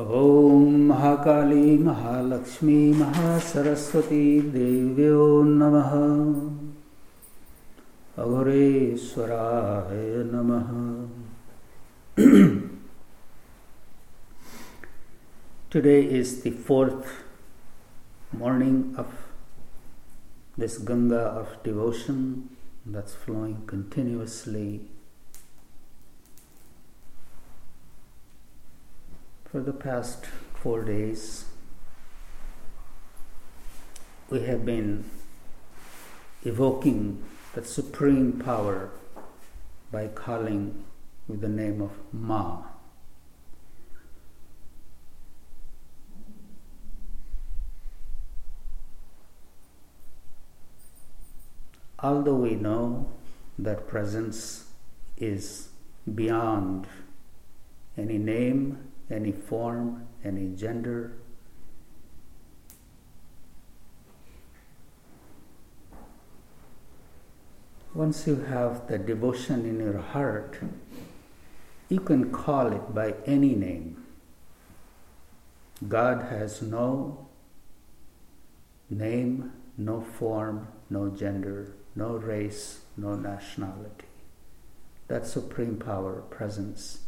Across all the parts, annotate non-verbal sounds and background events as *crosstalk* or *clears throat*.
ॐ महाकाली महालक्ष्मी महासरस्वती देव्यो नमः अघोरेश्वराय नमः Today is the fourth morning of this Ganga of devotion that's flowing continuously For the past four days, we have been evoking that supreme power by calling with the name of Ma. Although we know that presence is beyond any name any form, any gender. Once you have the devotion in your heart, you can call it by any name. God has no name, no form, no gender, no race, no nationality. That supreme power, presence,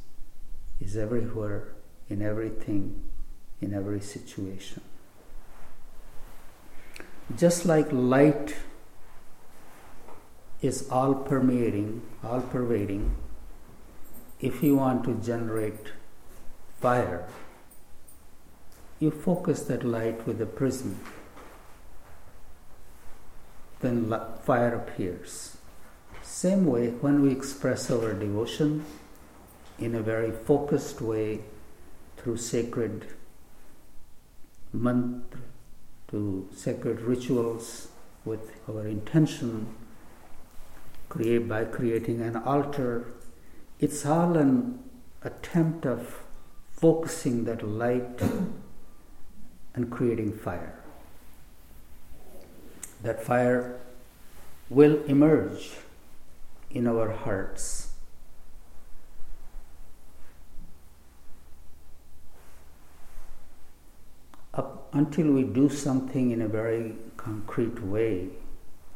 is everywhere in everything, in every situation. Just like light is all permeating, all pervading, if you want to generate fire, you focus that light with a prism, then fire appears. Same way, when we express our devotion in a very focused way, through sacred mantra, to sacred rituals with our intention, create by creating an altar. It's all an attempt of focusing that light and creating fire. That fire will emerge in our hearts until we do something in a very concrete way,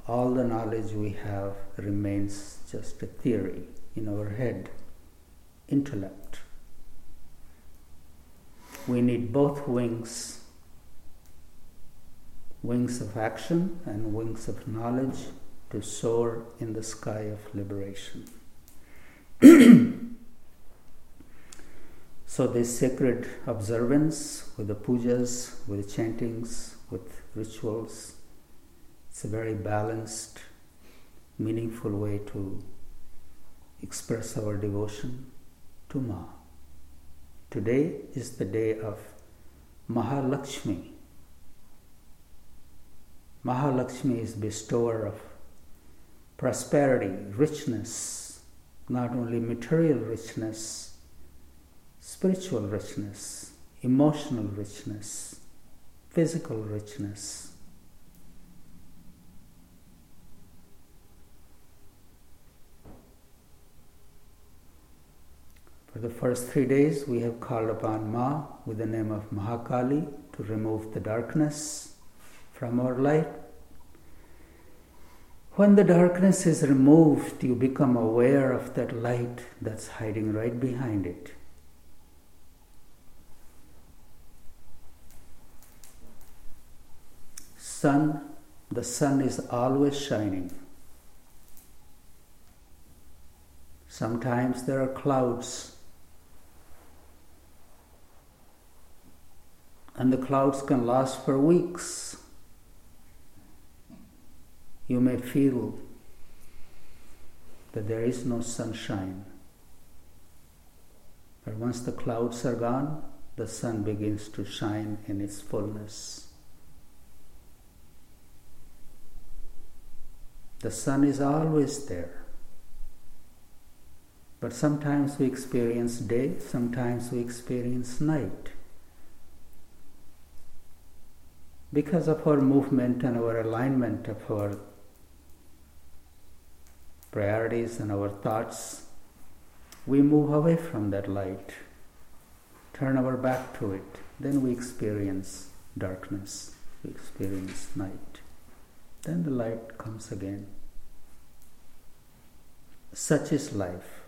all the knowledge we have remains just a theory in our head, intellect. We need both wings wings of action and wings of knowledge to soar in the sky of liberation. *clears throat* So, this sacred observance with the pujas, with the chantings, with rituals, it's a very balanced, meaningful way to express our devotion to Ma. Today is the day of Mahalakshmi. Mahalakshmi is bestower of prosperity, richness, not only material richness spiritual richness, emotional richness, physical richness. For the first three days, we have called upon Ma with the name of Mahakali to remove the darkness from our light. When the darkness is removed, you become aware of that light that's hiding right behind it. Sun, the sun is always shining. Sometimes there are clouds, and the clouds can last for weeks. You may feel that there is no sunshine. But once the clouds are gone, the sun begins to shine in its fullness. The sun is always there. But sometimes we experience day, sometimes we experience night. Because of our movement and our alignment of our priorities and our thoughts, we move away from that light. turn our back to it, then we experience darkness, we experience night. Then the light comes again. Such is life.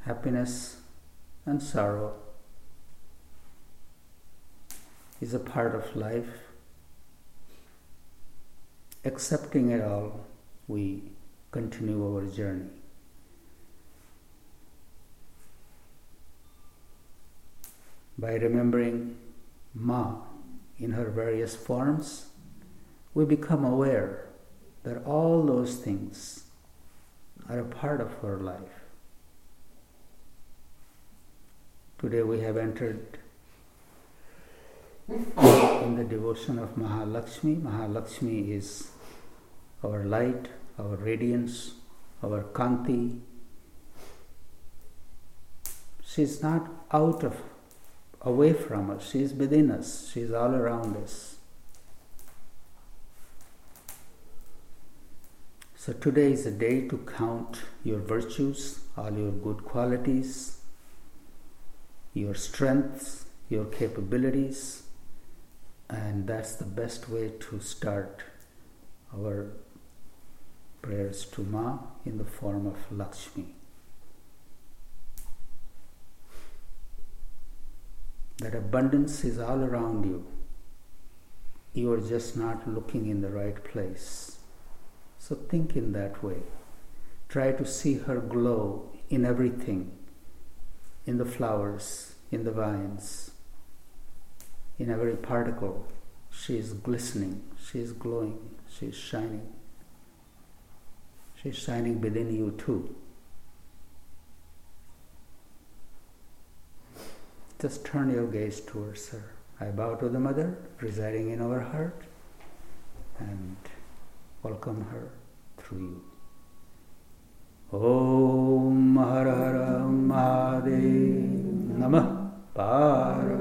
Happiness and sorrow is a part of life. Accepting it all, we continue our journey. By remembering Ma in her various forms, we become aware that all those things are a part of her life. Today we have entered in the devotion of Mahalakshmi. Mahalakshmi is our light, our radiance, our Kanti. She is not out of, away from us, She is within us, she is all around us. So today is a day to count your virtues, all your good qualities, your strengths, your capabilities, and that's the best way to start our prayers to Ma in the form of Lakshmi. That abundance is all around you. You are just not looking in the right place. So think in that way. Try to see her glow in everything in the flowers, in the vines, in every particle. She is glistening, she is glowing, she is shining. She is shining within you too. Just turn your gaze towards her. I bow to the Mother residing in our heart and welcome her through you. Om Mahadev Namah Bye.